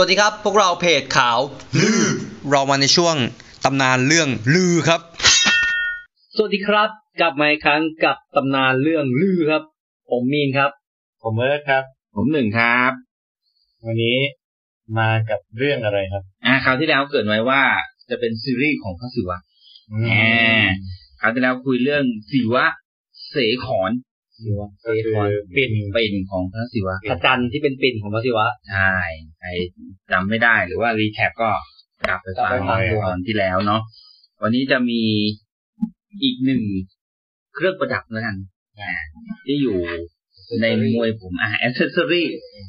วัสดีครับ พวกเราเพจขาว ลือ เรามาในช่วงตำนานเรื่องลือครับ สวัสดีครับ กลับมาอีกครั้งกับตำนานเรื่องลือครับ ผมมีนครับ ผมเอิร์ธครับ ผมหนึ่งครับ วันนี้มากับเรื่องอะไรครับ อ่าคราวที่แล้วเกริดไว้ว่าจะเป็นซีรีส์ของพระศิวะแหมคราวที่แล้วคุยเรื่องศิวะ เสขอน ก็คือปิ่นปิ่นของพระศิวะพระจันทร์ที่เป็นปิ่นของพระศิวะใช่ใครจำไม่ได้หรือว่ารีแคปก็กลับไปฟังกลับไปฟังดูตอนที่แล้วเนาะวันนี้จะมีอีกหนึ่งเครื่องประดับแล้วกันอ่าที่อยู่ในมวยผมอ่าแอ c เซสซอรี่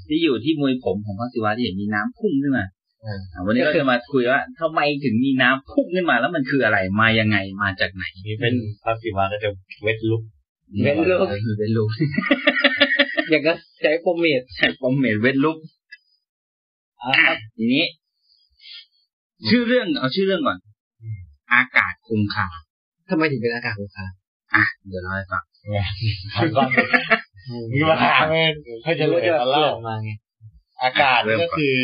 ที่อยู่ที่มวยผมของพระศิวะที่เห็นมีน้ำพุ่งขึ้นมาอ่าอ่าวันนี้เราจะมาคุยว่าทำไมถึงมีน้ำพุ่งขึ้นมาแล้วมันคืออะไรมายังไงมาจากไหนนี่เป็นพระศิวะก็จะเวทลุก เว้นลูกออเวนลุกอย่างก็ใช้โปรเมทใช่ปอมเมดเวนลุกอ่าอะทีนี้ ชื่อเรื่องเอาชื่อเรื่องก่อน อากาศคงคาทำไมถึงเป็นอากาศของคาอะเดี๋ยวเล่าให้ฟังทำก่อนมีมาถามเลยค่อยจะเลยตอนเล่ามาไงอากาศก็คือ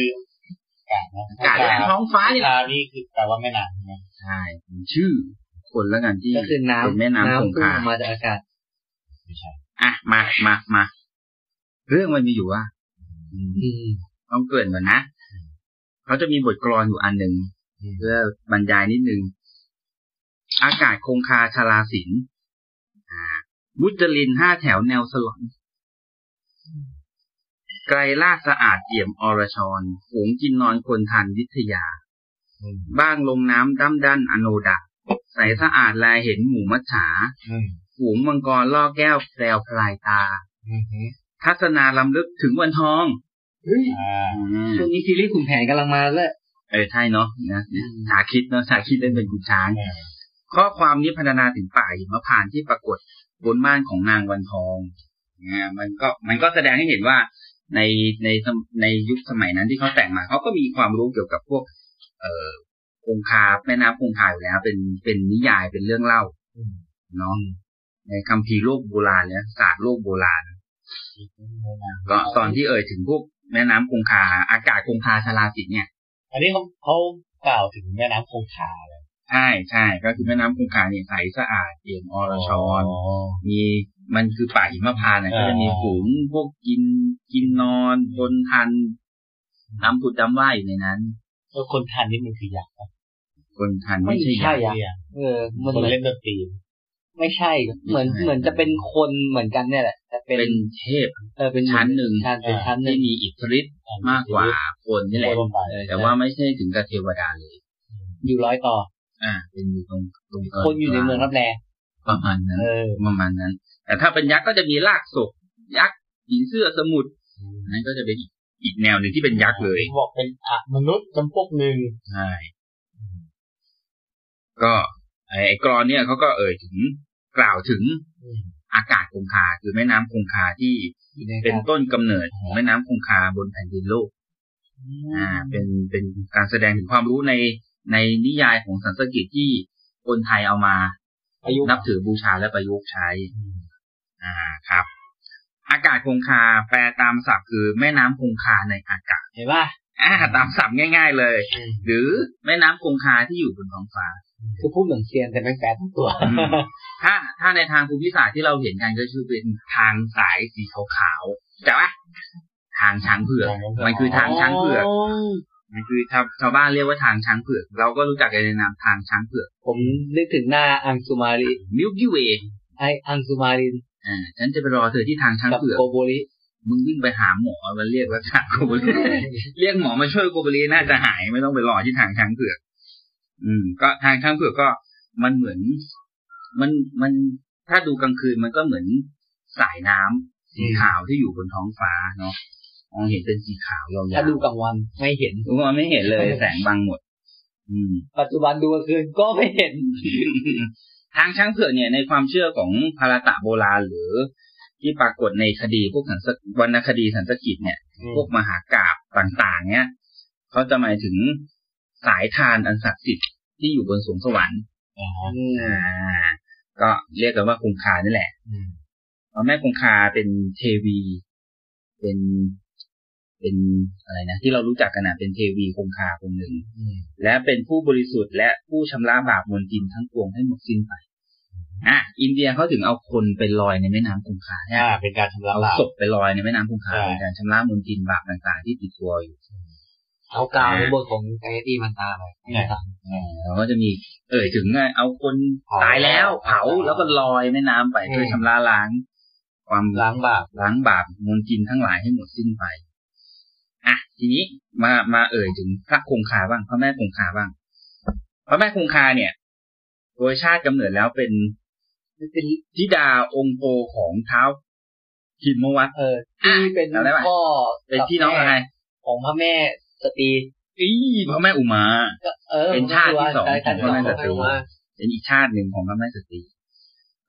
อากาศนะอากาศและท้องฟ้านี่แหละอากาศนี่คือแปลว่าแม่น้ำใช่ไหมใช่เป็นชื่อคนแล้วกันที่ก็คือน้ำเป็นแม่น้ำคงพุ่งคาออกมาจากอากาศ ไม่ใช่ อะมามามาเรื่องมันมีอยู่ว่าอืมต้องเกริ่นก่อนนะเขาจะมีบทกลอนอยู่อันหนึ่งเพื่อบรรยายนิดนึง อากาศคงคาชาลาสินอ่ามุจลินห้าแถวแนวสลอนไกรลาดสะอาดเอี่ยมอรชรฝูงกินนอนคนทันวิทยา บ้างลงน้ำดั้มดันอโนดาใสสะอาดแลเห็นหมูมัจฉาอืม ฝูงมังกรล่อแก้วแพรวพลายตาอืมฮึทัศนาลำลึกถึงวันทองเฮ้ยอ่าช่วงนี้ซีรีส์ขุนแผนกำลังมาแล้วเออใช่เนาะนะชาคิดเนาะชาคิดเล่นเป็นขุนช้างอ่าข้อความนี้พรรณนาถึงป่าหิมพานต์ที่ปรากฏบนม่านของนางวันทองอ่ามันก็มันก็แสดงให้เห็นว่าในในสมในยุคสมัยนั้นที่เขาแต่งมาเขาก็มีความรู้เกี่ยวกับพวก เอ่อคงคาแม่น้ำคงคาอยู่แล้ว เป็นเป็นนิยายเป็นเรื่องเล่าเนาะ ในคัมภีร์โลกโบราณเนี่ยศาสตร์โลกโบราณ ก็ตอนที่เอ่ยถึงพวกแม่น้ำคงคา อากาศคงคาชลาสิทธิ์เนี่ย อันนี้เขาเขากล่าวถึงแม่น้ำคงคาเลยใช่ใช่ก็คือแม่น้ำคงคาเนี่ยใสสะอาดเอี่ยมอรชรอ๋อมีมันคือป่าหิมพานต์นะอ่าก็จะมีฝูงพวกกินกินนอนคนทันน้ำผุดน้ำว่ายอยู่ในนั้นแล้วคนทันนี่มันคือยักษ์ปะคนทันไม่ไม่ใช่ใช่ยักษ์อะเออ มันคนเหมือนเล่นดนตรี ไม่ใช่ เหมือนเหมือนจะเป็นคนเหมือนกันเนี่ยแหละแต่เป็นเป็นเทพเออเป็นชั้นหนึ่งชั้นเป็นชั้นหนึ่ที่งมีอิทธิฤทธิ์มากกว่าคนนี่แหละโดนไปเออแต่ว่าไม่ใช่ถึงกับเทวดาเลย อยู่ร้อยต่อ อ่า เป็นอยู่ตรงตรงกลางคนอยู่ในเมืองรับแลประมาณนั้นเออประมาณนั้น แต่ถ้าเป็นยักษ์ก็จะมีรากศกยักษ์ผีเสื้อสมุทรนั่นก็จะเป็นอีกอีกแนวหนึ่งที่เป็นยักษ์เลยบอกเป็นอะมนุษย์จำพวกหนึ่งใช่ก็ไอ้ไอ้กรอนเนี่ยเขาก็เอ่ยถึง กล่าวถึงอากาศคงคาคือแม่น้ำคงคาที่อยู่ในเป็นการต้นกำเนิดของแม่น้ำคงคาบนแผ่นดินโลก อ่า เป็นเป็นการแสดงถึงความรู้ในในนิยายของสันสกฤตที่คนไทยเอามาอายุนับถือบูชาและประยุกต์ใช้ อ่าครับ อากาศคงคาแปลตามศัพท์คือแม่น้ำคงคาในอากาศเห็นป่ะอ่าตามศัพท์ง่าย ๆ เลย หรือแม่น้ำคงคาที่อยู่บนท้องฟ้า คือพูดเหมือนเซียนแต่ไม่แฝงทั้งตัวอืมถ้าถ้าในทางภูมิศาสตร์ที่เราเห็นกันก็คือเป็นทางสายสีขาวๆแต่ว่าทางช้างเผือกมันคือทางช้างเผือกมันคือชาวชาวบ้านเรียกว่าทางช้างเผือก เราก็รู้จักกันในนามทางช้างเผือก ผมนึกถึงหน้าอังสุมาริมิลกี้เวย์ไออังสุมารินอ่าฉันจะไปรอเธอที่ทางช้างกับเผือกโกโบริมึงวิ่งไปหาหมอมันเรียกว่าทางโกโบลีเรียกหมอมาช่วยโกโบลีน่าจะหายไม่ต้องไปรอที่ทางช้างเผือก อืม ก็ทางช้างเผือกก็มันเหมือนมันมันถ้าดูกลางคืนมันก็เหมือนสายน้ำสีขาวที่อยู่บนท้องฟ้าเนาะมองเห็นเป็นสีขาวยาวๆถ้าดูกลางวันไม่เห็นทุกคนไม่เห็นเลยแสงบังหมด อืม ปัจจุบันดูกลางคืนก็ไม่เห็น ทางช้างเผือกเนี่ยในความเชื่อของพาราตะโบราณหรือ ที่ปรากฏในคดีพวกสันสวรรณคดีสันสกิจเนี่ย พวกมหากาบต่าง ๆ เนี่ยเขาจะหมายถึง สายทานอันศักดิ์สิทธิ์ที่อยู่บนสวงสวรรค์อ่าอ่าก็เรียกกันว่าคงคานี่แหละอืมเพราะแม่คงคาเป็นเทวี เป็นเป็นอะไรนะที่เรารู้จักกันนะเป็นเทวีคงคาคนหนึ่งและเป็นผู้บริสุทธิ์และผู้ชำระบาปมลทินทั้งปวงให้หมดสิ้นไปอะอินเดียเขาถึงเอาคนไปลอยในแม่น้ำคงคาเนี่ยอ่าเป็นการชำระเอาบาปศพไปลอยในแม่น้ำคงคาใช่เป็นการชำระมลทินบาปต่างๆที่ติดตัวอยู่ เอากาวในบทของไอ้ที่มันตามไปเนี่ยอ่าเราก็จะมี เอ่ยถึงไงเอาคนตายแล้วเผาแล้วก็ลอยแม่น้ำไปเพื่อชำระล้าง ความล้างบาปล้างบาปมลทินทั้งหลายให้หมดสิ้นไปอะทีนี้มามาเอ่ยถึงพระคงคาบ้างพระแม่คงคาบ้าง พระแม่คงคาเนี่ยโดยชาติกำเนิดแล้วเป็นเป็นธิดาองค์โตของเท้าหิมวัตเออที่เป็นจำได้ปะพ่อเป็นพี่น้องอะไรของพระแม่ สตรีอีพระแม่อุมาก็เออเป็นชาติที่สองใช่ของพระแม่สตรีว่าเป็นอีกชาติหนึ่งของพระแม่สตรี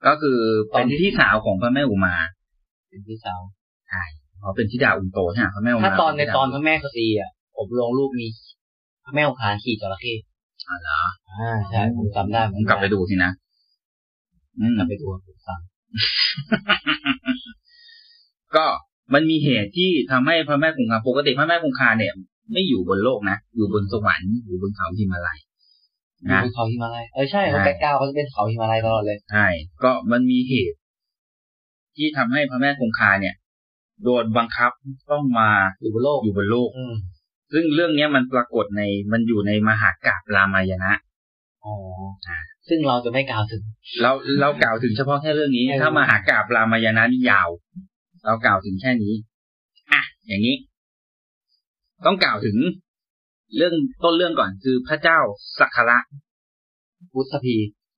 ก็คือเป็นพี่สาวของพระแม่อุมา เป็นพี่สาวเขาเป็นธิดาองค์โตใช่ไหมพระแม่อุมาถ้าตอนในเป็ธิดาตอนพระแม่สตรีอะผมลงรูปมีพระแม่องคารขี่จระเข้อ๋อเหรออ่าใช่ผมจำได้ผมกลับไปดูทีนะอืมกลับไปดูผมจก็มันมีเหตุที่ทำให้พระแม่คงคาปกติพระแม่คงคาเนี่ย ไม่อยู่บนโลกนะ อยู่บนสวรรค์อยู่บนเขาหิมาลัยำอยู่นะบนเขาหิมาลัยเออใช่เขาใช่แก้ก้าวเขาจะเป็นเขาหิมาลัยตลอดเลยใช่ก็มันมีเหตุ ที่ทำให้พระแม่คงคาเนี่ย โดนบังคับต้องมาอยู่บนโลกอยู่บนโลกอืมซึ่งเรื่องเนี้ยมันปรากฏในมันอยู่ในมหากาบรามายณะอ๋อซึ่งเราจะไม่กล่าวถึง เราเรากล่าวถึงเฉพาะแค่เรื่องนี้เออถ้ามหากาบรามายณะนี่ยาว เรากล่าวถึงแค่นี้อะอย่างนี้ ต้องกล่าวถึงเรื่องต้นเรื่องก่อนคือพระเจ้าสักการะพุทธพี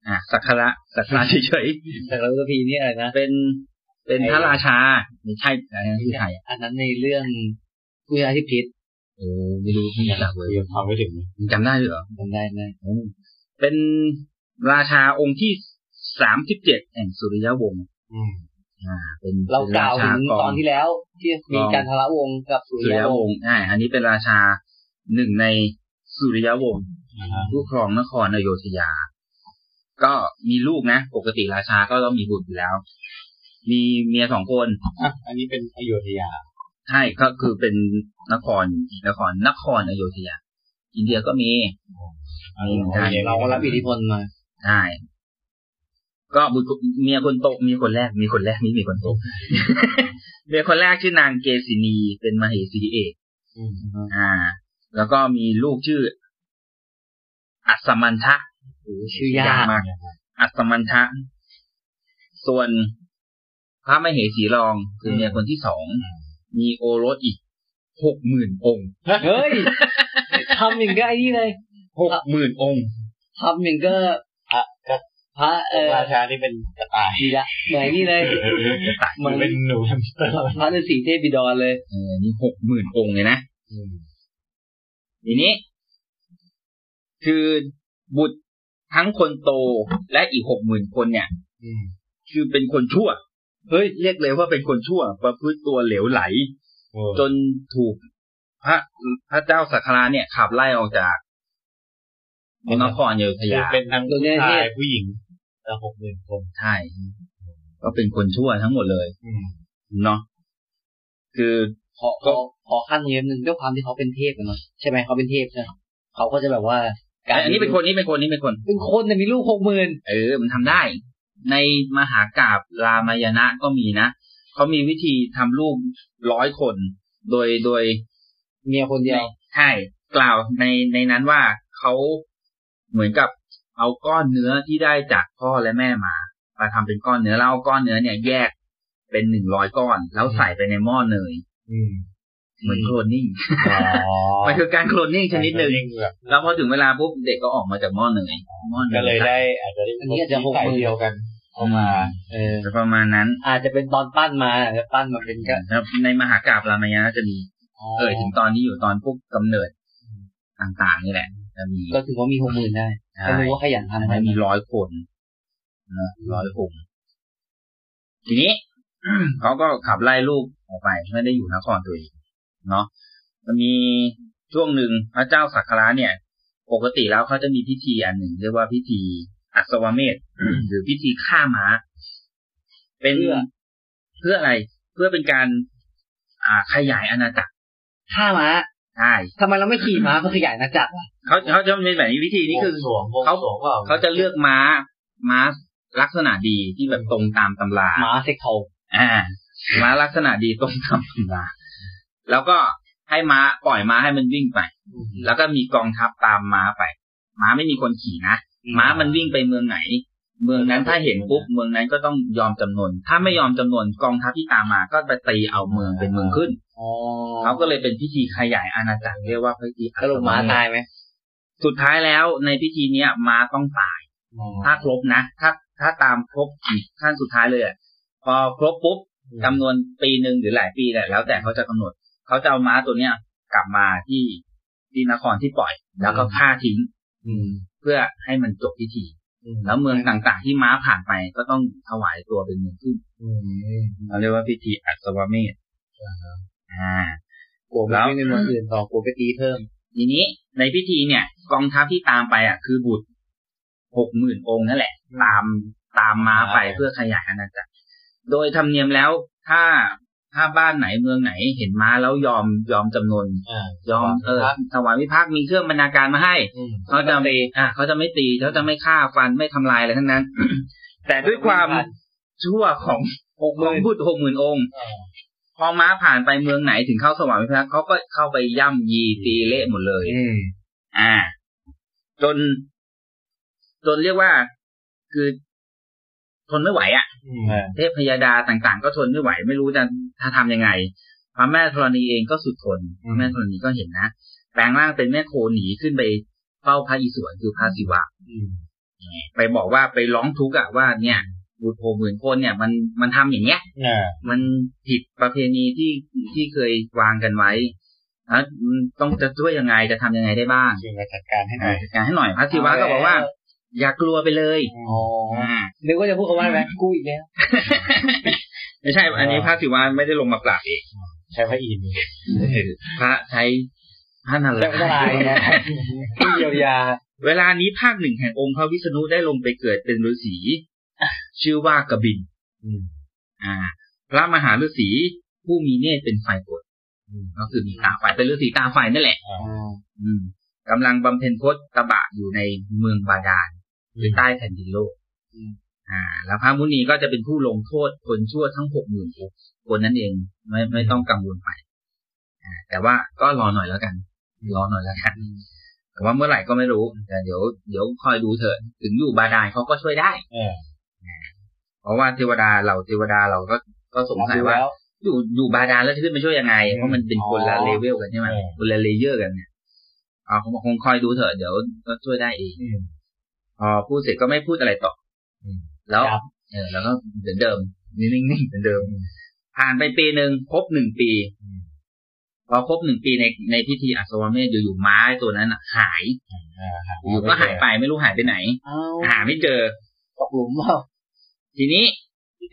อะสักการะสักการะเฉยแต่พุทธพีนี่อะไรนะๆเป็นเป็นไอ้พระราชาไม่ใช่อะไรนะที่ไทยอะอันนั้นในเรื่องผู้ยาที่พิษโอ้ไม่รู้ไม่อยากเลยยังทำไม่ถึงมึงจำได้ด้วยเหรอจำได้ไหมอืมเป็นราชาองค์ที่สามสิบเจ็ดแห่งสุริยวงศ์อืมอ่า เป็นเราเป็นกล่าวถึงชตอนที่แล้ว ที่มีกองการทะเลาะวงศ์กับสุสุริริยยววงงศ์ศ์ใช่อันนี้เป็นราชาหนึ่งในสุริยวงศ์ผู้ครองนครอโยธยา ก็มีลูกนะ ปกติราชาก็ต้องมีบุตรอยู่แล้ว มีเมียสองคนอะอันนี้เป็นอโยธยา ใช่ก็คือเป็นนครนครนครอโยธยา อินเดียก็มีอันนี้ใช่เราก็รับอิทธิพลมาใช่ ก็บุตรเมียคนโตมีคนแรกมีคนแรกนี่มีคนโตเมียคนแรกชื่อนางเกษินีเป็นมเหสีเอกอืมอ่า แล้วก็มีลูกชื่อ อัศมันทะชื่อยากมากอัศมันทะ ส่วนพระมเหสีรองคือเมียคนที่สองมีโอรสอีกหกหมื่นองค์เฮ้ยทำอย่างก็ไอ้นี่เลยหกหมื่นองค์ทำอย่างก็ พระพระเออราชานี่เป็นกระต่ายดีละเหมือนนี่เลยมันเป็นหนูแฮมสเตอร์พระฤาษีเทพบิดรเลยเออนี่หกหมื่นองค์เลยนะทีนี้ คือบุตรทั้งคนโตและอีกหกหมื่นคนเนี่ยอืมคือเป็นคนชั่ว เฮ้ย เรียกเลยว่าเป็นคนชั่ว ประพฤติตัวเหลวไหลโอ้จนถูกพระพระเจ้าสักการะเนี่ยขับไล่ออกจากนครอโยธคือยาเป็นทั้งตัวผู้เนี้ยชาที่ยผู้หญิงแล้วหกหมื่นคนใช่ก็เป็นคนชั่วทั้งหมดเลยอืมเนาะคือขอขอขอขั้นเงินหนึ่งด้วยความที่เขาเป็นเทพอะเนาะใช่ไหมเขาเป็นเทพใช่ไหมเขาก็จะแบบว่าอันนี้เป็นคนนี้เป็นคนนี้เป็นคน เป็นคนแต่ยมีลูกหกหมื่นเออ มันทำได้ ในมหากาบรามายณะก็มีนะเขามีวิธีทำลูกร้อยคน โดยโดยเมียคนเดียวใช่กล่าวในในนั้นว่าเขาเหมือนกับ เอาก้อนเนื้อที่ได้จากพ่อและแม่มามาทำเป็นก้อนเนื้อแล้วเอาก้อนเนื้อเนี่ยแยกเป็นหนึ่งร้อยก้อน แล้วใส่ไปในหม้อเนยอืมเหมือนโคลนนิ่งอ๋อมันคือการโคลนนิ่งชนิดหนึ่งแบบแล้วพอถึงเวลาปุ๊บเด็กก็ออกมาจากหม้อเนยหม้อเนยก็เลยได้อาจจะได้อันนี้อาจจะหกหมื่นเดียวกันเอามาเออจะประมาณนั้น อาจจะเป็นตอนปั้นมาอาจจะปั้นมาเป็นก็แล้วในมหากาบรามายณะจะมีเอ่ยถึงตอนนี้อยู่ตอนพวกกำเนิดต่างๆนี่แหละ จะมีก็ถือว่ามีหกหมื่นได้ใช่ก็รู้ว่าขยันทำไม่มีร้อยคนนะร้อยคนทีนี้เขาก็ขับไล่ลูกออกไปไม่ได้อยู่นครตัวเองเนาะมันมีช่วงหนึ่งพระเจ้าสักการะเนี่ย ปกติแล้วเขาจะมีพิธีอันหนึ่งเรียกว่าพิธีอัศวเมธหรือพิธีฆ่าม้า เป็นเพื่ออะไร เพื่อเป็นการอ่าขยายอาณาจักรฆ่าม้า ใช่ทำไมเราไม่ขี่ม้าเพื่อขยายอาณาจักรล่ะเขาเขาจะเป็นแบบนี้วิธีนี้คือสวงเขาสวงเปล่าเขาจะเลือกม้าม้าลักษณะดีที่แบบตรงตามตำราม้าเซ็กโทอ่าม้าลักษณะดีตรงตามตำราแล้วก็ให้ม้าปล่อยม้าให้มันวิ่งไป แล้วก็มีกองทัพตามม้าไป ม้าไม่มีคนขี่นะม้ามันวิ่งไปเมืองไหน เมืองนั้นถ้าเห็นปุ๊บเมืองนั้นก็ต้องยอมจำนนถ้าไม่ยอมจำนนกองทัพที่ตามมาก็ไปตีเอาเมืองเป็นเมืองขึ้นอ๋อ เขาก็เลยเป็นพิธีขยายอาณาจักรเรียกว่าพิธีสรุปม้าตายไหมสุดท้ายแล้วในพิธีเนี้ยม้าต้องตาย ถ้าครบนะ ถ้าถ้าตามครบอีกขั้นสุดท้ายเลยอะพอครบปุ๊บจำนวนปีหนึ่งหรือหลายปีแหละแล้วแต่เขาจะกำหนด เขาจะเอาม้าตัวเนี้ยกลับมาที่ที่นครที่ปล่อย แล้วก็ฆ่าทิ้ง อืม เพื่อให้มันจบพิธีแล้วเมืองต่างๆที่ม้าผ่านไปก็ต้องถวายตัวเป็นเมืองขึ้นอืมเราเรียกว่าพิธีอัศวเมธ อ่ากลัวไปวิ่งในเมืองอื่นต่อกลัวไปตีเพิ่ม ทีนี้ในพิธีเนี่ย กองทัพที่ตามไปอะคือบุตรหกหมื่นองค์นั่นแหละ ตามตามม้าไปเพื่อขยายอาณาจักรโดยธรรมเนียมแล้วถ้าถ้าบ้านไหนเมืองไหนเห็นม้าแล้วยอมยอมจำนนอ่ายอมเออถวายวิพักษ์มีเครื่องบรรณาการมาให้อืมเขาจะไม่อะเขาจะไม่ตีเขาจะไม่ฆ่าฟันไม่ทำลายอะไรทั้งนั้น แต่ด้วยความชั่วของหกหขอมื่งนบุตรหกหมื่นองค์อ่า พอม้าผ่านไปเมืองไหนถึงเข้าสวรรค์วิพักษ์เขาก็เข้าไปย่ำยีตีเละหมดเลยอืมอ่า จน จนเรียกว่า คือทนไม่ไหวอะอืมอ่าเทพพยาดาต่างๆ ก็ทนไม่ไหว ไม่รู้จะถ้าทำยังไงพระแม่ธรณีเองก็สุดทนพระแม่ธรณีก็เห็นนะแปลงร่างเป็นแม่โคหนีขึ้นไปเฝ้าพระอิศวรคือพระศิวะอืมไปบอกว่าไปร้องทุกข์อะว่าเนี่ย บุตรโพหมื่นคนเนี่ย มันมันทำอย่างเงี้ยอ่ามันผิดประเพณีที่ที่เคยวางกันไว้แล้วต้องจะช่วยยังไงจะทำยังไงได้บ้างช่วยมาจัดการให้หน่อยจัดการให้หน่อยพระศิวะก็บอกว่า อย่ากลัวไปเลยอ๋ออ่านึกว่าจะพูดคำว่าอะไรไหมกูอีกแล้วไม่ใช่ อันนี้พระศิวะไม่ได้ลงมาปราบเองใช้พระอินทร์พระใช้พระนารแต่ไม่ได้ายณ์นะที่เยียวยา เวลานี้ภาคหนึ่งแห่งองค์พระวิษณุได้ลงไปเกิดเป็นฤาษี ชื่อว่ากบินอืมอ่า พระมหาฤาษีผู้มีเนตรเป็นไฟกดอืมก็คือมีตาไฟเป็นฤาษีตาไฟนั่นแหละอ่าอืมกำลังบำเพ็ญพจน์ตบะอยู่ในเมืองบาดาลหรือใต้แผ่นดินโลกอ่า แล้วพระมุนีก็จะเป็นผู้ลงโทษคนชั่วทั้งหกหมื่นคนนั่นเองไม่ไม่ต้องกังวลไปอ่าแต่ว่าก็รอหน่อยแล้วกันรอหน่อยแล้วกันแต่ว่าเมื่อไหร่ก็ไม่รู้แต่เดี๋ยวเดี๋ยวคอยดูเถอะ ถึงอยู่บาดาลเขาก็ช่วยได้ เออเพราะว่าเทวดาเราเทวดาเราก็ก็สงสัยว่า อยู่อยู่บาดาลแล้วจะขึ้นไปช่วยยังไง เพราะมันเป็นคนละเลเวลกันใช่ไหมคนละ layer กันเนี่ยเอาเขาบอกคงคอยดูเถอะเดี๋ยวก็ช่วยได้เองอืมพอพูดเสร็จก็ไม่พูดอะไรต่ออมแล้วครับเออแล้วก็เหมือนเดิมนิ่งๆเหมือนเดิม ผ่านไปปีหนึ่งครบหนึ่งปีอืมพอครบหนึ่งปีในในพิธีอัศวเมธอยู่ๆไม้ตัวนั้นอะหายอ่าครับอยู่ก็หายไปไม่รู้หายไปไหนเอาหาไม่เจอตกหลุมเปล่า ทีนี้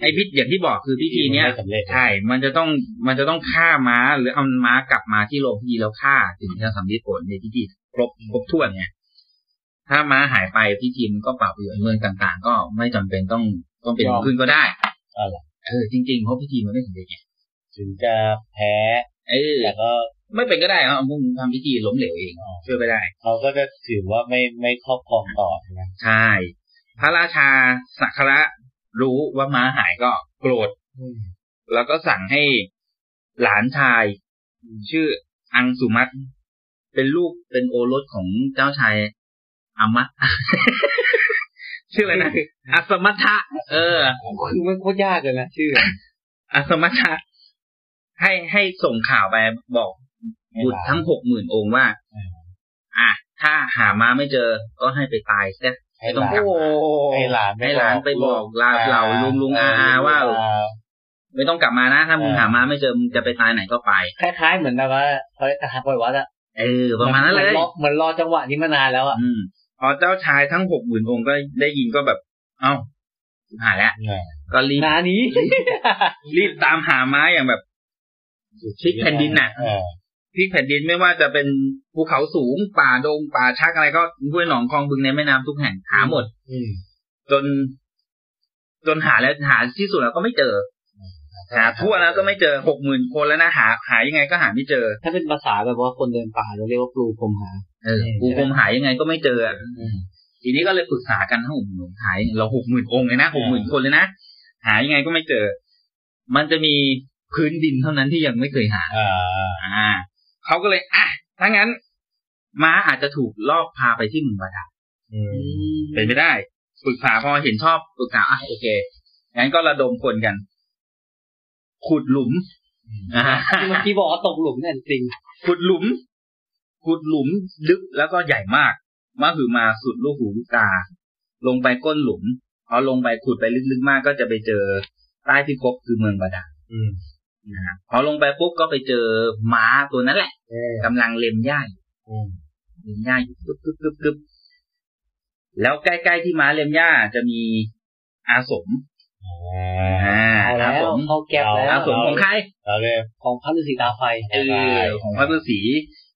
ไอ้พิธีอย่างที่บอกคือพิธีเนี้ยไม่สำเร็จใช่ มันจะต้องมันจะต้องฆ่าม้า หรือเอาม้ากลับมาที่โรงพิธีแล้วฆ่าถึงจะสำเร็จผลในพิธีครบครบถ้วนไงถ้าม้าหายไปพิธีมันก็เปล่าประโยชน์เมืองต่าง ๆ ก็ไม่จำเป็นต้องต้องเป็นขึ้นก็ได้อ๋อเหรอเออจริงๆเพราะพิธีมันไม่สำเร็จไงถึงจะแพ้เออแต่ก็ไม่เป็นก็ได้ครับมึงทำพิธีล้มเหลวเองอ๋อช่วยไม่ได้เขาก็จะถือว่าไม่ไม่ครอบครองต่อใช่ไหมใช่พระราชาสักขระ รู้ว่าม้าหายก็โกรธแล้วก็สั่งให้หลานชาย ชื่ออังสุมัตเป็นลูกเป็นโอรสของเจ้าชายอามะชื่ออะไรนะอัสมัทะเออคือมันโคตรยากเลยนะชื่ออัสมัทะให้ให้ส่งข่าวไปบอกบุตรทั้งหกหมื่นองค์ว่า อะถ้าหามาไม่เจอก็ให้ไปตายเสีย ให้ไม่หต้องลานกลับโอ้ให้หลานให้หลานไปบอกลาเหล่าลุงลุงอาอาว่าไม่ต้องกลับมานะ ถ้ามึงหามาไม่เจอมึงจะไปตายไหนก็ไป คล้ายๆเหมือนแบบว่าเขาเรียกทหารปล่อยวัดอะเออประมาณนั้นเลยหมือรอเหมือนรอจังหวะนี้มานานแล้วอะอืมพอเจ้าชายทั้งหกหมื่นองค์ก็ได้ยินก็แบบ เอ้าหายแล้วอ่าก็รีบนานี้รีบตามหาไม้อย่างแบบพลิกแผ่นดินน่ะเออ พลิกแผ่นดินไม่ว่าจะเป็นภูเขาสูง ป่าดง ป่าชักอะไรก็ห้วยหนองคลองบึงในแม่น้ำทุกแห่งหาหมด อืมจน จนหาแล้วหาที่สุดแล้วก็ไม่เจอหหาทั่วแล้วก็ไม่เจอหกหมื่นคนแล้วนะหา หายังไงก็หาไม่เจอ ถ้าเป็นภาษาแบบว่าคนเดินป่าเราเรียกว่าปลูพรมหาเออปูพรมหายังไงก็ไม่เจออะทีนี้ก็เลยปรึกษากันทั้งหกหมื่นหายเราหกหมื่นองค์เลยนะหกหมื่นคนเลยนะหายังไงก็ไม่เจอ มันจะมีพื้นดินเท่านั้นที่ยังไม่เคยหาอ่าอ่า เขาก็เลยอะถ้างั้น ม้าอาจจะถูกลอบพาไปที่เมืองบาดาลอืมเป็นไปได้ปรึกษาพอเห็นชอบปรึกษาอะโอเคงั้นก็ระดมคนกัน ขุดหลุมอ่าที่เมื่อกี้บอกว่าตกหลุมเนี่ยจริง ขุดหลุม ขุดหลุมลึกแล้วก็ใหญ่มากมาคือมาสุดลูกหูลูกตา ลงไปก้นหลุมพอลงไปขุดไปลึกๆมากก็จะไปเจอใต้พิภพคือเมืองบาดาลอืม นะฮะพอลงไปปุ๊บก็ไปเจอม้าตัวนั้นแหละเออกำลังเล็มหญ้าอยู่อืมเล็มหญ้าอยู่กึบกึบกึบกึบแล้วใกล้ๆที่ม้าเล็มหญ้าจะมีอาสมอ่าๆเอาแล้วครับผมเข้าแก๊ปแล้วอาสมของใครเราเรียกของพระฤาษีตาไฟเออของพระฤาษี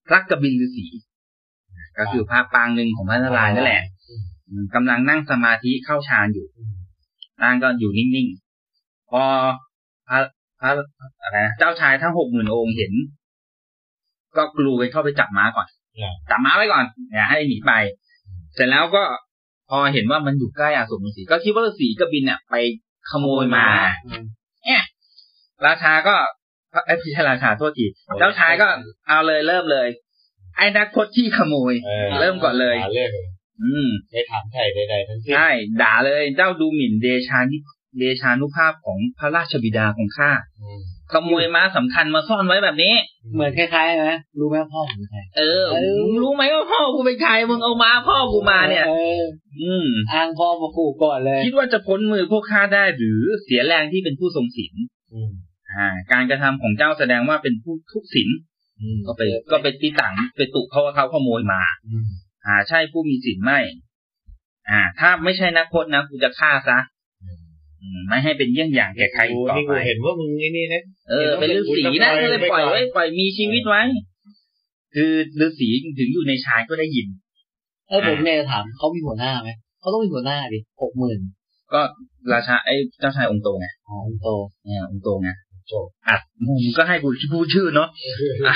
พระกบินฤาษีก็คือพระปางหนึ่งของพระนารายณ์นั่นแหละอืมกำลังนั่งสมาธิเข้าฌานอยู่ร่างก็อยู่นิ่งๆ พอพระ พระอะไรนะเจ้าชายทั้งหกหมื่นองค์เห็น ก็กลูกันเข้าไปจับม้าก่อนจับม้าไว้ก่อนอย่าให้หนีไปเสร็จแล้วก็พอเห็นว่ามันอยู่ใกล้อาสมฤาษีก็คิดว่าฤาษีกบินเนี่ยไปขโมยมาเนี่ยราชาก็เอ้ยไม่ใช่ราชาโทษทีเจ้าชายก็เอาเลยเริ่มเลย ไอ้นักพจน์ที่ขโมยเออเริ่มก่อนเลยหาเรื่องอืมไม่ถามไถ่ใดๆทั้งสิ้นใช่ด่าเลยเจ้าดูหมิ่นเดชานิ เดชานุภาพของพระราชบิดาของข้าอืมขโมยม้าสำคัญมาซ่อนไว้แบบนี้ เหมือนคล้ายๆนะรู้ไหมว่าพ่อผมเป็นใครเออเออมึงรู้ไหมว่าพ่อกูเป็นใครมึงเอาม้าพ่อกูมาเนี่ยอออืมอ้างพ่อมาขู่ก่อนเลย คิดว่าจะพ้นมือพวกข้าได้หรือเสียแรงที่เป็นผู้ทรงศีลอืมอ่า การกระทำของเจ้าแสดงว่าเป็นผู้ทุกศีลอืมก็ไปก็ไปตีตังไปตุเพราะว่าเขาขโมยมาอืมอ่า ใช่ผู้มีศีลไม่ อ่า ถ้าไม่ใช่นักพจน์นะกูจะฆ่าซะอืม ไม่ให้เป็นเยี่ยงอย่างแก่ใครอีกต่อนี่ไปกูเห็นว่ามึงไอ้นี่นะเออ เป็นฤาษีนะก็เลยปล่อยไว้ปล่อยมีชีวิตไว้ คือฤาษีถึงอยู่ในชายก็ได้ยินเออผมเนี่ยจะถามเขามีหัวหน้าไหมเขาต้องมีหัวหน้าดิหกหมื่นก็ราชาไอ้เจ้าชายองค์โตไงอ๋อคนโตเนี่ยองค์โตไงอัดมึงก็ให้กูพูดชื่อเนาะอะ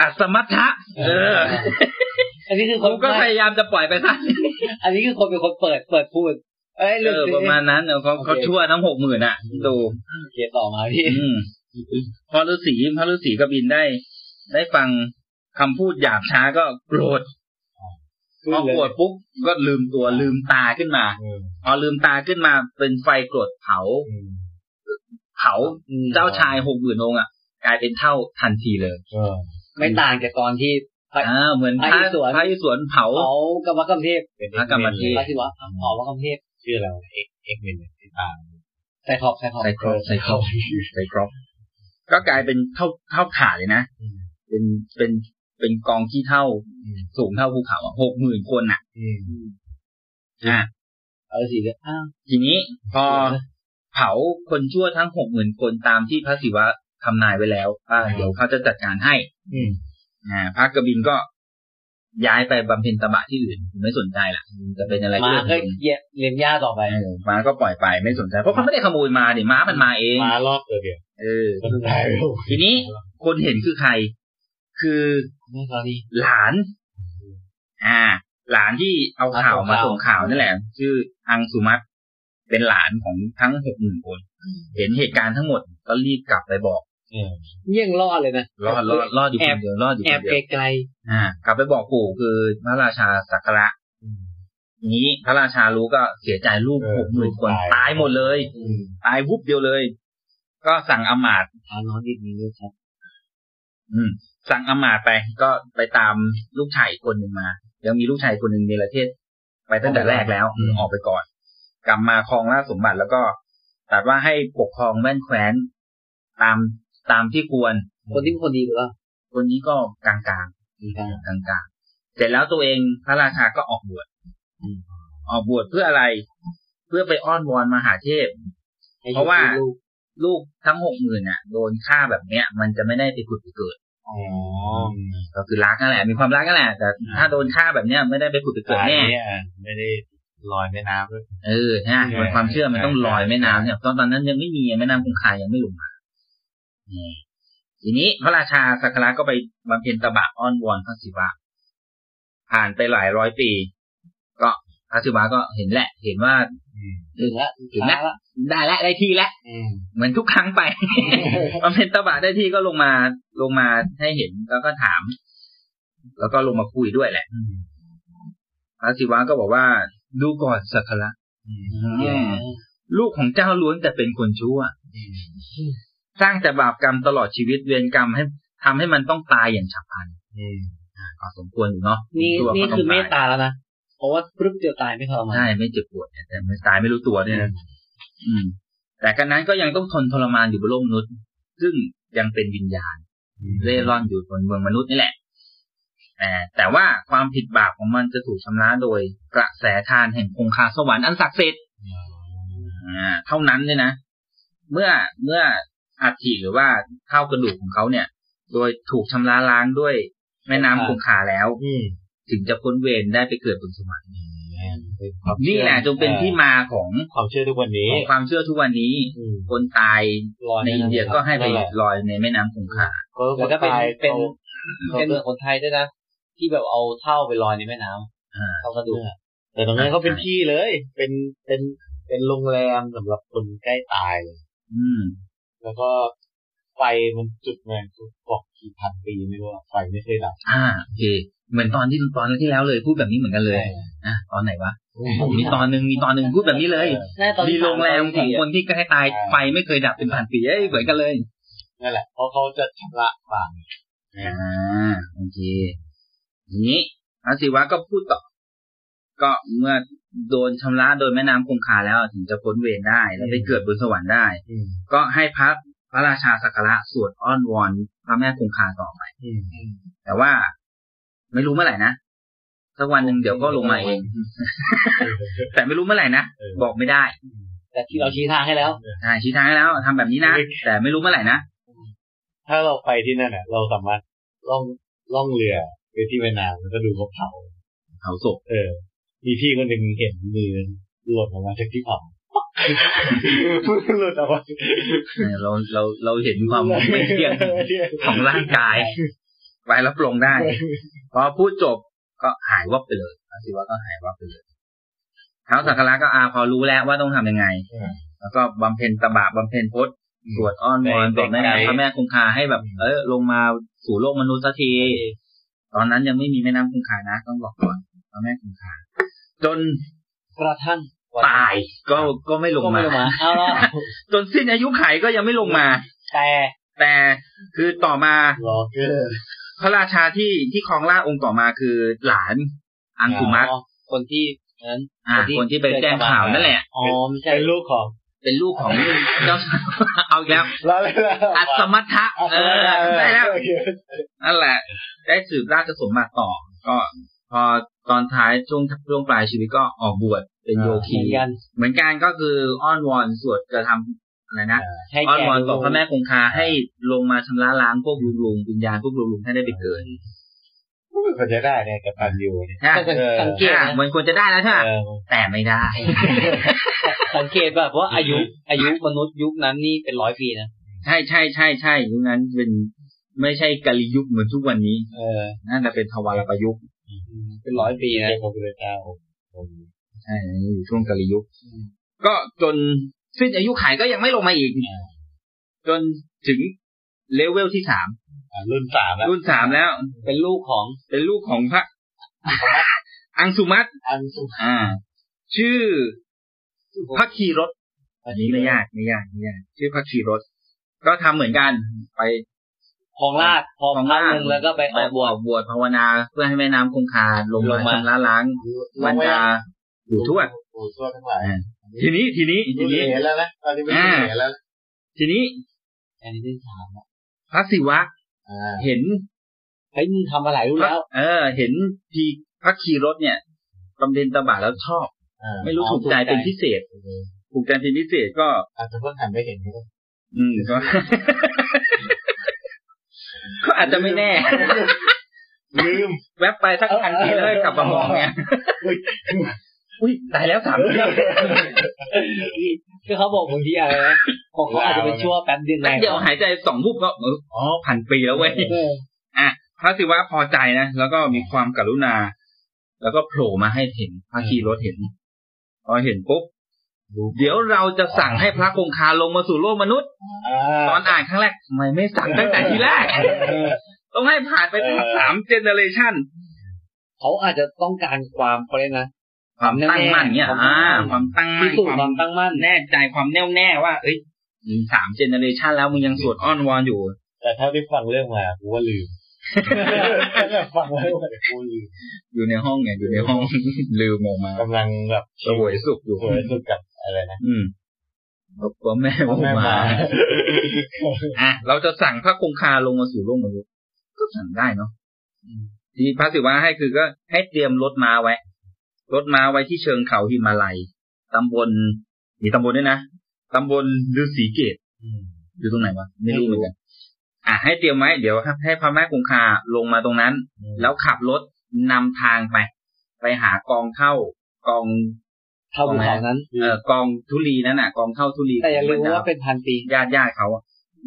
อัดสมัทธะเออ อันนี้คือคกูนก็พยายามจะปล่อยไปซะอันนี้คือคนเป็นคนเปิดเปิดพูด เอ้ยเอเรื่องอจริงประมาณนั้นเออเขาโอเคเขาชั่วทั้งหกหมื่นอะ ดูโอเคต่อมาพี่อืมพอฤาษีพระฤาษีกบินได้ ได้ฟังคำพูดหยาบช้าก็โกรธพอโกรธปุ๊บก็ลืมตัวลืมตาขึ้นมาอืมพอลืมตาขึ้นมาเป็นไฟโกรธเผาอืมเผาเจ้าชายหกหมื่นองค์อะ กลายเป็นเท่าทันทีเลยเออไม่ต่างจากตอนที่อ่าเหมือนพพระระอิศวรพระอิศวรเผาเขากรรมกรรมเทพเป็นพระกรรมเทพพระศิวะเผากรรมกรรมเทพ ชื่ออะไรเอ็กเอ็กเมนที่ตามใส่ขอบใส่ขอบใส่ครบใส่ครบใส่ครบก็กลายเป็นเท่าเท่าขาเลยนะเป็นเป็นเป็นกองขี้เท่าสูงเท่าภูเขาหกหมื่นคนอะอ่าเออสีเอ้าวทีนี้พอเผาคนชั่วทั้งหกหมื่นคนตามที่พระศิวะทำนายไว้แล้วว่าเดี๋ยวเขาจะจัดการให้ อืมอ่าพระกบินก็ ย้ายไปบำเพ็ญตบะที่อื่นไม่สนใจละจะเป็นอะไรมาเรื่องก็ของมันเยเลียมหญ้าต่อไปเออม้าก็ปล่อยไปไม่สนใจ เพราะเขาไม่ได้ขโมยมาดิม้ามันมาเองมารอบตัวเดียวเออก็ตายไปแล้วทีนี้คนเห็นคือใคร คือนี่ตอนนี้หลาน อ่า หลานที่เอาข่าวมาส่งข่าวนั่นแหละ ชื่ออังสุมัตเป็นหลานของทั้งหกหมื่นคน เห็นเหตุการณ์ทั้งหมดก็รีบกลับไปบอก เออเยี่ยงรอดเลยนะรอดรอดรอดอยู่แอคบนเดียวรอดอยู่แอคบนเดียวไกลอ่ากลับไปบอกปู่คือพระราชาสักการะอืมนี้พระราชารู้ก็เสียใจลูกเออหกหมื่นคนตายตายหมดเลยอืมตายวุบเดียวเลย ก็สั่งอำมาตย์ๆถามน้องนิดนึงด้วยครับ อืม สั่งอำมาตย์ไปก็ไปตามลูกชายอีกคนหนึ่งมา ยังมีลูกชายคนหนึ่งในประเทศ ไปตั้งแต่แรกแล้วอืมออกไปก่อน กลับมาครองราชสมบัติแล้วก็ตรัสว่าให้ปกครองแว่นแคว้นตาม ตามที่ควร คนที่เป็นคนดีหรือเปล่าคนนี้ก็กลางๆดีกันกลางๆเสร็จแล้วตัวเองพระราชาก็ออกบวชออกบวชเพื่ออะไร เพื่อไปอ้อนวอนมหาเทพ เพราะว่าลูกลูกทั้งหกหมื่นน่ะ โดนฆ่าแบบเนี้ย มันจะไม่ได้ไปผุดไปเกิดอ๋อก็คือรักนั่นแหละ มีความรักนั่นแหละแต่ถ้าโดนฆ่าแบบเนี้ยไม่ได้ไปผุดไปเกิดตายแน่เนี่ยไม่ได้ลอยแม่น้ำด้วยเออใช่ไหมมันความเชื่อมันต้องลอยแม่น้ำเนี่ยตอนตอนนั้นยังไม่มีแม่น้ำคงคายังไม่ลงมานี่ ทีนี้พระราชาสักการะก็ไปบำเพ็ญตบะอ้อนวอนพระศิวะ ผ่านไปหลายร้อยปี ก็พระศิวะก็เห็นแหละ เห็นว่าถึงละถึงแล้วได้แล้วได้ที่แล้วอืมเหมือนทุกครั้งไปบำเพ็ญตบะได้ที่ก็ลงมาลงมาให้เห็นแล้วก็ถาม แล้วก็ลงมาคุยด้วยแหละพระศิวะก็บอกว่าดูก่อนสักการะลูกของเจ้าล้วนแต่เป็นคนชั่ว สร้างแต่บาปกรรมตลอดชีวิตเวรกรรมให้ทำให้มันต้องตายอย่างฉับพลันอืมอ่าก็สมควรอยู่เนาะนี่ชั่วนี่ก็ต้งคือเมตยตาแล้วนะเพราะว่าปึ๊บเดียวตายไม่ทรมานใช่ไม่เจ็บปวดเนี่ยแต่ไม่ตายไม่รู้ตัวด้วยนะอืม แต่กันนั้นก็ยังต้องทนทรมานอยู่บนโลกมนุษย์ ซึ่งยังเป็นวิญญาณเร่ร่อนอยู่บนเมืองมนุษย์นี่แหละแต่แต่ว่าความผิดบาปของมันจะถูกชำระโดยกระแสทานแห่งคงคาสวรรค์อันศักดิ์สิทธิ์อ่าเท่านั้นเลยนะ เมื่อเมื่อ อัฐิหรือว่าเท่ากระดูกของเขาเนี่ย โดยถูกชำระล้างด้วยแม่น้ำคงคาแล้วอืมถึงจะพ้นเวรได้ไปเกิดบนสวรรค์เป็นความเชื่อนี่แหละจงเป็นที่มาของความเชื่อทุกวันนี้ของความเชื่อทุกวันนี้อืมคนตายลอยในอินเดียก็ให้ไปนั่นแหละลอยในแม่น้ำคงคาก็แล้วก็เป็นตายเป็นเขาเป็นเหมือนคนไทยด้วยนะที่แบบเอาเท่าไปลอยในแม่น้ำอ่าเท่ากระดูกแต่ตรงนั้นเขาเป็นที่เลย เป็นเป็นเป็นโรงแรมสำหรับคนใกล้ตายเลย อืม แล้วก็ไฟมันจุดเงินบอกกี่พันปีไม่รู้อะไฟไม่เคยดับอ่าโอเค เหมือนตอนที่ตอนที่แล้วเลยพูดแบบนี้เหมือนกันเลยนะตอนไหนวะมีตอนหนึ่งมีตอนหนึ่งพูดแบบนี้เลยน่าตอนมีที่โรงแรมของคนสาที่ใกล้ตายไฟไม่เคยดับเป็นพันปีเอ้ยเหมือนกันเลยนั่นแหละเพราะเขาจะชำระบาปอ่าโอเคทีนี้พระศิวะก็พูดต่อ ก็เมื่อ โดนชำระโดยแม่น้ำคงคาแล้วถึงจะพ้นเวรได้ แล้วไปเกิดบนสวรรค์ได้อืมก็ให้พระพระราชาสักการะสวดอ้อนวอนพระแม่คงคาต่อไปอืมแต่ว่าไม่รู้เมื่อไหร่นะสักวันหนึ่งเดี๋ยวก็ลงมาเอง แต่ไม่รู้เมื่อไหร่นะเออบอกไม่ได้ แต่ที่เราชี้ทางให้แล้วใช่ชี้ทางให้แล้วทำแบบนี้นะ แต่ไม่รู้เมื่อไหร่นะ ถ้าเราไปที่นั่นอะ เราสามารถล่องล่องเรือไปที่แม่น้ำแล้วก็ดูเขาเผาเผาศพเออ มีพี่คนหนึ่งเห็นมือหลุดออกมาจากที่เผามือหลุดออกมาเออเราเราเราเห็นความไม่เที่ยงของร่างกายไปรับลงได้ พอพูดจบก็หายวับไปเลยพระศิวะก็หายวับไปเลยเท้าสักการะก็อาพอรู้แล้วว่าต้องทำยังไงอืมแล้วก็บำเพ็ญตบะบำเพ็ญพจน์สวดอ้อนวอนในต่อแม่ในพระแม่คงคาให้แบบ เออลงมาสู่โลกมนุษย์สักที ตอนนั้นยังไม่มีแม่น้ำคงคานะ ต้องบอกก่อนพระแม่คงคา จนกระทั่งตายก็ก็ไม่ลงก็ไม่มาลงมาเอาละจนสิ้นอายุไขก็ยังไม่ลงมา แต่แต่คือต่อมารอเกอร์พระราชาที่ที่ครองราชย์องค์ต่อมาคือหลานอังคุมัตอ๋อคนที่นั้นอ่าคนที่ไปแจ้งข่าวนั่นแหละอ๋อไม่ใช่เป็นลูกของเป็นลูกของเจ้าเอาอีกแล้วแล้วแล้วแล้วอัศมัททะเออได้แล้วโอเคนั่นแหละ ได้สืบราชสมบัติต่อ ก็พอ ตอนท้ายช่วงช่วงปลายชีวิตก็ออกบวชเป็นโยเหคีมือนกันเหมือนกันก็คืออ้อนวอนสวดจะทำอะไรนะให้อ้อนแก่วอนบอกพระแม่คงคาให้ลงมาชำระล้างพวกลุงลุงวิญญาณพวกลุงลุงให้ได้ไปเกิดก็จะได้เนี่ยกับตันยูเนี่ยนะสังสังเกตอะนะมันควรจะได้แล้วใช่ไหมเออแต่ไม่ได้ สังเกตแบบว่าอายุ อายุมนุษย์ยุคนั้นนี่เป็นร้อยปีนะใช่ใช่ใช่ใช่ยุคนั้นเป็นไม่ใช่กาลียุคเหมือนทุกวันนี้ เออน่าจะเป็นทวารประยุกต์ เป็นร้อยปีนะเจ้าพระพุทธเจ้าใช่อยู่ช่วงกาลียุค ก็จนสิ้นอายุขัยก็ยังไม่ลงมาอีก จนถึงเลเวลที่สามอะรุ่นสามแล้ว รุ่นสามแล้ว เป็นลูกของ เป็นลูกของพระอังสุมัตอันสุอ่าชื่อพระคีรสอันนี้ไม่ยากไม่ยากไม่ยาก ชื่อพระคีรสก็ทำเหมือนกัน ไป คลองราชคลองของพักราชหนึ่งแล้วก็ไปไปออกบบววชชบวชภาวนา เพื่อให้แม่น้ำคงคาลงลมางมาชำระล้างบรรดาอยู่ทวดปู่ทวดทั้งหลายอ่าทีนี้ทีนี้ทีรุ่นนี้เอแล้วนะตอนนี้เป็นรุ่นเอแล้วนะทีนี้อันนี้ที่สามอะพระศิวะอ่าเห็นเฮ้ยมึงทำมาหลายรุ่นแล้ว เออ เห็นพีพระคีรถเนี่ยบำเพ็ญตบะแล้วชอบอ่าไม่รู้อ๋อถูกใจถูกใจเป็นพิเศษถูกใจเป็นพิเศษก็อาจจะเพิ่งหันไปเห็นก็ได้อืมก็ก็ อาจจะไม่แน่ ลืม แวบไปสักทันทีแล้วกลับมามองเนี่ยอุ้ยตายแล้วสามเดือนคือเขาบอกบางทีอะไรนะของเขาอาจจะเป็นชั่วแป๊บเดียวไงเดี๋ยวหายใจสองรูปก็เอออ๋อพันปีแล้วเว้ยเอออะพระศิวะพอใจนะแล้วก็มีความกรุณา แล้วก็โผล่มาให้เห็นพระคีรถเห็นพอเห็นปุ๊บ เดี๋ยวเราจะสั่งให้พระคงคาลงมาสู่โลกมนุษย์ตอนอ่านครั้งแรกทำไมไม่สั่งตั้งแต่ทีแรกต้องให้ผ่านไปสาม generation เขาอาจจะต้องการความเขาเรียกนะความตั้งมั่นเนี่ยความอ่าตั้งมั่นความตั้งมั่พินสูจน์ความตั้งมั่นแน่ใจความแน่วแน่ว่า เอ้ยมึงสาม generation แล้วมึงยังสวดอ้อนวอนอยู่ แต่ถ้าได้ฟังเรื่องมากูว่าลืมฟังแล้วกูลืมอยู่ในห้องเนี่ยอยู่ในห้องลืมออกมากำลังแบบเสวยสุขอยู่เสวยสุขกับ อะไรนะอืมตัวแม่พ่อแม่มามาอะเราจะสั่งพระคงคาลงมาสู่โลกมนุษย์ก็สั่งได้เนาะทีนี้พระศิวะให้คือก็ให้เตรียมรถม้าไว้รถม้าไว้ที่เชิงเขาหิมาลัยตำบลมีตำบลด้วยนะตำบลฤาษีเกตอยู่ตรงไหนวะไม่รู้เหมือนกันอะให้เตรียมไว้เดี๋ยวให้พระแม่คงคาลงมาตรงนั้น แล้วขับรถนำทางไป ไปหากองเท่ากอง เท่าภูเขานั้นเอ่อกองทุลีนั่นน่ะ กองเท่าทุลีแต่อย่าลืมของว่าเป็นพันปีญาติญาติเขาอะ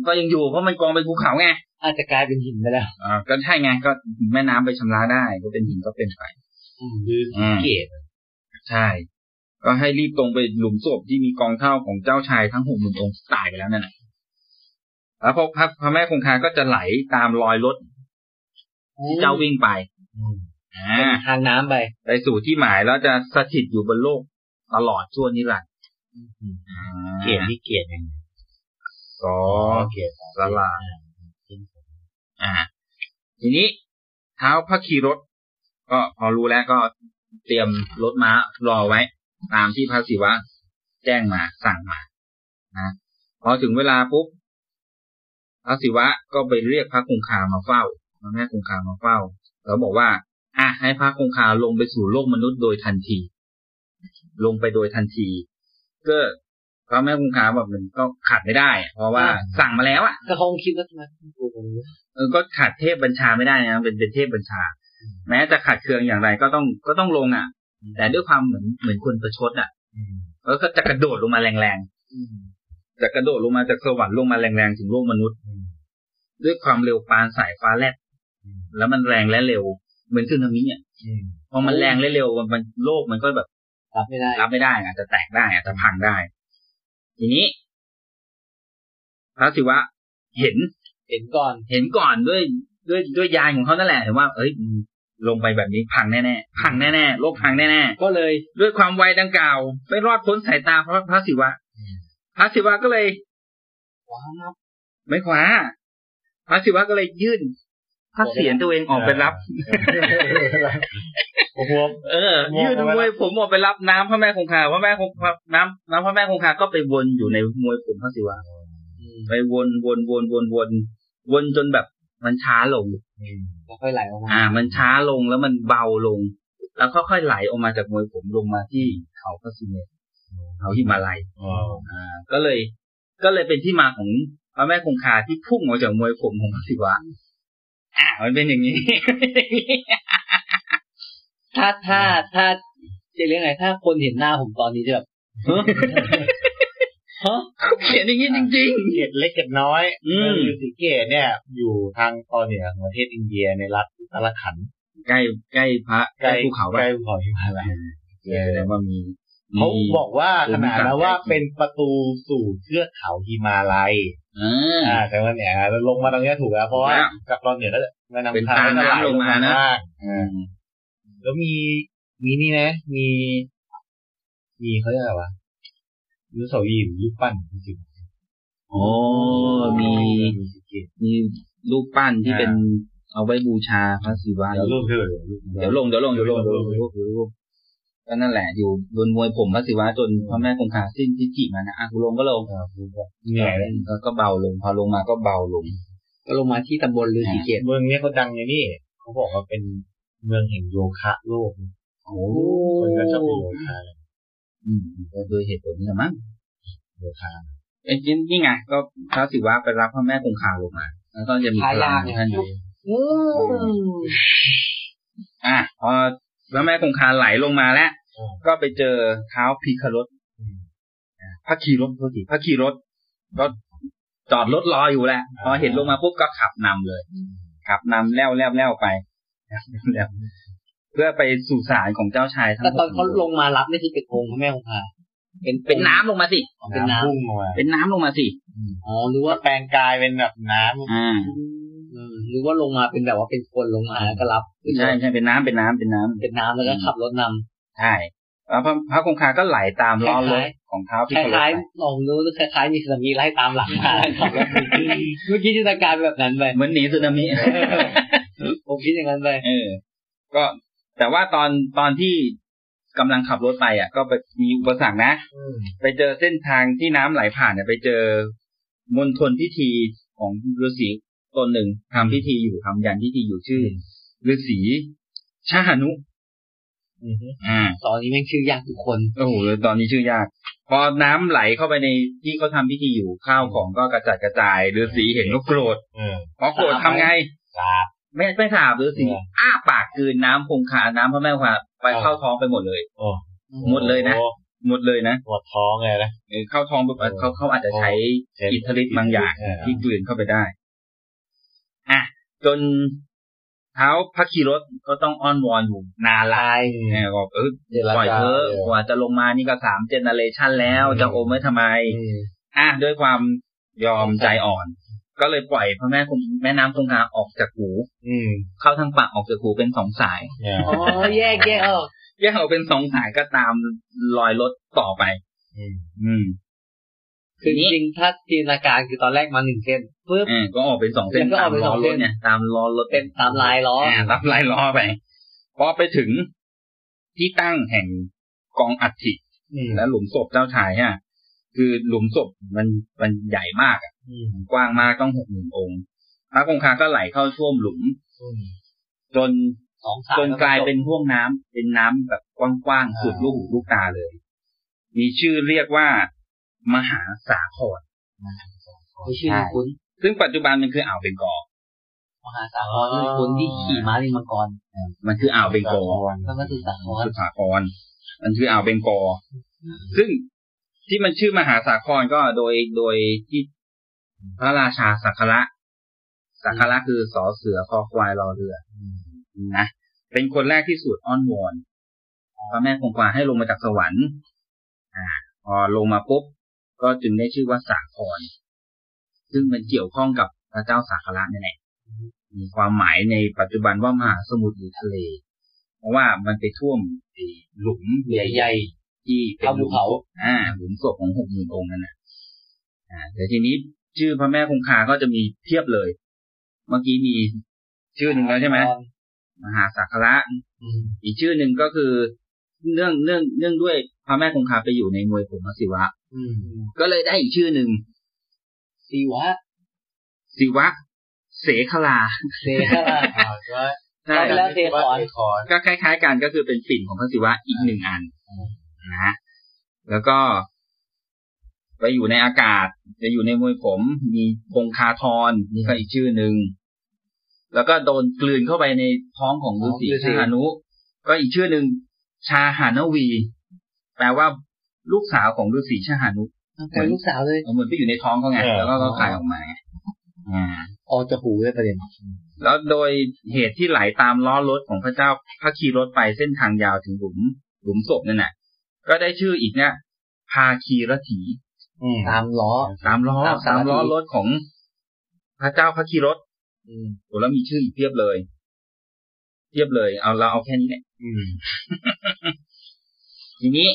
ก็ยังอยู่เพราะมันกองเป็นภูเขาไงอาจจะกลายเป็นหินไปแล้วอ่าก็ใช่ไงก็แม่น้ำไปชำระได้ ก็เป็นหินก็เป็นไปคืออืมเกตใช่ ก็ให้รีบตรงไปหลุมศพที่มีกองเท่าของเจ้าชายทั้งหกหมื่นองค์ตายไปแล้วนั่นแหละแล้วพอพระพระแม่คงคาก็จะไหลตามรอยรถที่เจ้าวิ่งไปอ่าทางน้ำไป ไปสู่ที่หมายแล้วจะสถิตอยู่บนโลก ตลอดชั่วนิรันดร์อ่าเกตที่เกตยังไงก็เกตสลาอ่า ทีนี้เท้าพระคีรถก็พอรู้แล้วก็เตรียมรถม้ารอไว้ ตามที่พระศิวะแจ้งมาสั่งมานะพอถึงเวลาปุ๊บพระศิวะก็ไปเรียกพระคงคามาเฝ้าพระแม่คงคามาเฝ้า แล้วบอกว่า อะให้พระคงคาลงไปสู่โลกมนุษย์โดยทันที ลงไปโดยทันที ก็พระแม่คงคาแบบมันก็ขัดไม่ได้อะเพราะว่าสั่งมาแล้วอะก็คงคิดว่าทำไมกูตรงนี้เออก็ขัดเทพบัญชาไม่ได้นะเป็นเป็นเทพบัญชา แม้จะขัดเคืองอย่างไรก็ต้องก็ต้องลงอะ แต่ด้วยความเหมือนเหมือนคนประชดอะแล้วก็จะกระโดดลงมาแรงๆจะกระโดดลงมาจากสวรรค์ลงมาแรงๆถึงโลกมนุษย์ ด้วยความเร็วปานสายฟ้าแลบแล้วมันแรงและเร็ว เหมือนสึนามิอะพอมันแรงและเร็วมันมันโลกมันก็แบบ รับไม่ได้ รับไม่ได้อาจจะแตกได้อาจจะพังได้ ทีนี้พระศิวะเห็น เห็นก่อน เห็นก่อนด้วยด้วยด้วยยานของเขานั่นแหละเห็นว่า เอ้ยลงไปแบบนี้พังแน่ๆพังแน่ๆโลกพังแน่ก็เลยๆด้วยความไวดังกล่าวไม่รอดพ้นสายตาพระพระศิวะพระศิวะก็เลยว้าวไม่คว้าพระศิวะก็เลยยื่น พระเศียรตัวเองออกไปรับโอ้โหเออยื่นมวยผมออกไปรับน้ำพระแม่คงคาพระแม่คงน้ำน้ำพระแม่คงคาก็ไปวนอยู่ในมวยผมพระศิวะไปวนวนวนวนวนวนจนแบบมันช้าลงแล้วค่อยไหลออกมาอ่า มันช้าลงแล้วมันเบาลง แล้วค่อยๆไหลออกมาจากมวยผมลงมาที่เขาพระสุเมรุเขาหิมาลัยอ่า ก็เลย ก็เลยเป็นที่มาของพระแม่คงคาที่พุ่งออกจากมวยผมของพระศิวะ อ่ามันเป็นอย่างนี้ ถ้าถ้าถ้าจะเรียกไงถ้าคนเห็นหน้าผมตอนนี้จะแบบฮะเขียนอย่างนี้จริงเกตเล็กเกตน้อยอืมเมืองสีเกตเนี่ย อยู่ทางตอนเหนือของประเทศอินเดียในรัฐอุตรขันธ์ๆใกล้ใกล้พระใกล้ภูเขาใกไปล้ภูเขาหิมาลัยแสดงว่ามี เขามีบอกว่าขนาดแล้วว่าเป็นประตูสู่เทือกเขาหิมาลัยอ่าอ่าแต่ว่าเนี่ยลงมาตรงเนี้ยถูกแล้วเพราะว่าแล้วจากตอนเหนือแล้วแม่น้ำเป็นพาทางก็ไหลน้ำลงมานะข้ล่างอือ่ามแล้วมีมีนี่นะ มี มีเขาเรียกอะไรวะยูโสยีรูปปั้นจริงโอ้มี มีรูปปั้นที่อ่าเป็นเอาไว้บูชาพระศิวะเดี๋ยวรูปเธอเดี๋ยวลงเดี๋ยวลงเดี๋ยวลงเดี๋ยวลงเดี๋ยวลงเดี๋ยวลง ก็นั่นแหละอยู่บนมวยผมพระศิวะจนพระแม่คงคาสิ้นทิฏฐิมานะอะกูลงก็ลงเหนื่อยเลยแล้วก็เบาลง พอลงมาก็เบาลง ก็ลงมาที่ตำบลฤาษีเกตเมืองเนี้ยเขาดังในนี่เขาบอกว่าเป็นเมืองแห่งโยคะโลกโอ้คนก็ชอบไปโยคะกันอืมก็โดยเหตุผลนี้แหละมั้งโยคะเอ้ยนี่นี่ไงก็พระศิวะไปรับพระแม่คงคาลงมา แล้วก็จะมีพลังท่านอยู่อืมอะพอพระแม่คงคาไหลลงมาแล้ว ก็ไปเจอเท้าพีคารถพระขี่รถโทษทีพระขี่รถก็จอดรถรออยู่แหละพอเห็นลงมาปุ๊บก็ขับนำเลย ขับนำแล้วแล้วแล้วไปแล้วเพื่อไปสู่ศาลของเจ้าชายทั้งแต่ตอนหเขากลงมารับนี่คือเป็นองค์พระแม่คงคาเป็นเป็นน้ำลงมาสิอ๋อเป็นน้พุ่งมาเป็นน้ำลงมาสิำอ๋อหรือว่าแปลงกายเป็นแบบน้ำอ่าอืมหรือว่าลงมาเป็นแบบว่าเป็นคนลงมาแล้วก็รับขึ้นรถใช่ใช่เป็นน้ำเป็นน้ำเป็นน้ำเป็นน้ำแล้วก็ขับรถนำ ใช่แล้วพระพระคงคาก็ไหลตามล้อรถคล้ายของเท้าคพิคารล้ายไปๆลองดูคล้ายๆมีสึนามิไล่ตามหลังมาขับรถเมื่อกี้จินตนาการแบบนั้นไปเหมือนหนีสึนามิผมคิดอย่างนั้นไปเออ ก็แต่ว่าตอนตอนที่กำลังขับรถไปอะ ก็ไปมีอุปสรรคนะไปเจอเส้นทางที่น้ำไหลผ่านเนี่ยไปเจอมณฑลพิธีของฤาษีตนหนึ่งทำพิธีอยู่ทำยันพิธีอยู่ชื่อฤาษีชาหนุ อ่า ตอนนี้แม่งชื่อยากทุกคนโอ้โหตอนนี้ชื่อยาก พอน้ำไหลเข้าไปในที่เขาทำพิธีอยู่ข้าวของก็กระจัดกระจายฤาษีเห็นก็โกรธเออพอโกรธทำไงสาบไม่ไม่ถามฤาษีเอออ้าปากกลืนน้ำคงคาน้ำพระแม่คงคาไปเออเข้าท้องไปหมดเลยโอ้หมดเลยนะโอ้หมดเลยนะปวดท้องเลยนะเออเข้าท้องปุ๊บเออเขาเขาอาจจะใช้ใช้อิทธิฤทธิ์บางอย่างเออที่กลืนเข้าไปได้ อะจน เท้าพระคีรถก็ต้องอ้อนวอนอยู่นานละเนี่ยบอกเออเจรจาปล่อยเถอะเออกว่าจะลงมานี่ก็สามเจเนเรชันแล้วอืมจะอมไว้ทำไมอืมอะด้วยความยอมใจอ่อน ก็เลยปล่อยพระแม่คงแม่น้ำคงคาออกจากหูอืมเข้าทางปากออกจากหูเป็นสองสายเนี่ยอ๋อแยกแยกออกแยกออกเป็นสองสายก็ตามรอยรถต่อไป อืมอืม คือจริงๆถ้าจินตนาการคือตอนแรกมาหนึ่งเส้นปึ๊บเออก็ออกเป็นสองเส้นแล้วก็อตาอมกเป็นล้สอองรเส้ถนเนี่ยตามล้อรถเป็นตามลายล้ออ่ารับลายล้อไปพอไปถึงที่ตั้งแห่งกองอัฐิอืมและหลุมศพเจ้าชายฮะคือหลุมศพมันมันใหญ่มากอะอืมกว้างมากต้องหกหมื่นองค์พระคงคาก็ไหลเข้าท่วมหลุมอืมจนสองสายจนกลายเป็นห่วงน้ำเป็นน้ำแบบกว้างๆสุดลูกหูลูกตาเลย มีชื่อเรียกว่า มหาสาครไม่ชื่อคุ้นซึ่งปัจจุบันมันคืออ่าวเบงกอลมหาสาครคือคนที่ขี่ม้าลิงมังกรมันคืออ่าวเบงกอลแล้วก็คือสาครสุสาครมันคืออ่าวเบงกอลซึ่งที่มันชื่อมหาสาครก็โดยโดยที่พระราชาสักการะ สักการะคือสอเสือคอควายรอเรืออนะเป็นคนแรกที่สวดอ้อนวอนพระแม่คงคาให้ลงมาจากสวรรค์ อ่าพอลงมาปุ๊บ ก็จึงได้ชื่อว่าสาคร ซึ่งมันเกี่ยวข้องกับพระเจ้าสักการะนี่แหละ มีความหมายในปัจจุบันว่ามหาสมุทรหรือทะเล เพราะว่ามันไปท่วมไอ้หลุมใหญ่ๆที่เป็นหลุมศพอ่าหลุมศพของหกหมื่นองค์นั่นน่ะ อ่า แต่ทีนี้ชื่อพระแม่คงคาก็จะมีเทียบเลย เมื่อกี้มีชื่อหนึ่งแล้วใช่ไหมมหาสักการะอืมอีกชื่อหนึ่งก็คือ เนื่องเนื่องเนื่องด้วยพระแม่คงคาไปอยู่ในมวยผมพระศิวะอืมก็เลยได้อีกชื่อหนึ่งสีวะศิวะ เสขลาเซฮาราอ่าก็ใช่แล้วเทคอนเทคอนก็คล้าย ๆ กันก็คือเป็นปิ่นของพระศิวะอีกหนึ่งอันนะแล้วก็ไปอยู่ในอากาศจะอยู่ในมวยผม มีคงคาทรนี่ก็อีกชื่อหนึ่งแล้วก็โดนกลืนเข้าไปในท้องของฤาษีฤาษีชานุก็อีกชื่อหนึ่ง ชาหานวี แปลว่าลูกสาวของฤาษีชาหานุเป็นลูกสาวเลยเหมือนไปอยู่ในท้องเขาไงเออแล้วก็ก็คลายออกมาไงอ่าออกจากหูเลยประเด็นแล้วโดยเหตุที่ไหลตามล้อรถของพระเจ้าพระคีรถไปเส้นทางยาวถึงหลุมหลุมศพนั่นแหละก็ได้ชื่ออีกเนี่ยพาคีรถีอืมตามล้อ ตามล้อตามสาตารมถีล้อรถของพระเจ้าพระคีรถอืมโอ้แล้วมีชื่ออีกเพียบเลย เทียบเลย เอาเราเอาแค่นี้แหละอืมทีนี้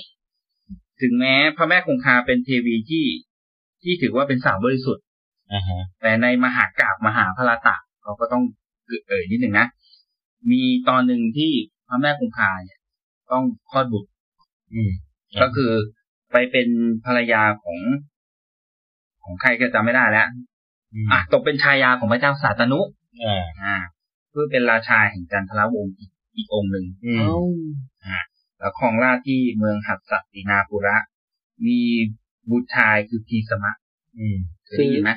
ถึงแม้พระแม่คงคาเป็นเทวีที่ที่ถือว่าเป็นสาวบริสุทธิ์อ่าฮะแต่ในมหากราบมหาพระตะเราก็ต้องเอ่ยนิดหนึ่งนะ มีตอนหนึ่งที่พระแม่คงคาเนี่ย ต้องคลอดบุตรอืมก็คือไปเป็นภรรยาของของใครก็จำไม่ได้แล้วมอะตกเป็นชายาของพระเจ้าสาตนุอ่าอ่าเพื่อเป็นราชาแห่งจันทรวงศ์อีกอีกองค์หนึ่งอืมเอ้าแล้วครองราชย์ที่เมืองหัตถตินาปุระ มีบุตรชายคือพีสมะอืมเคยได้ยินไหม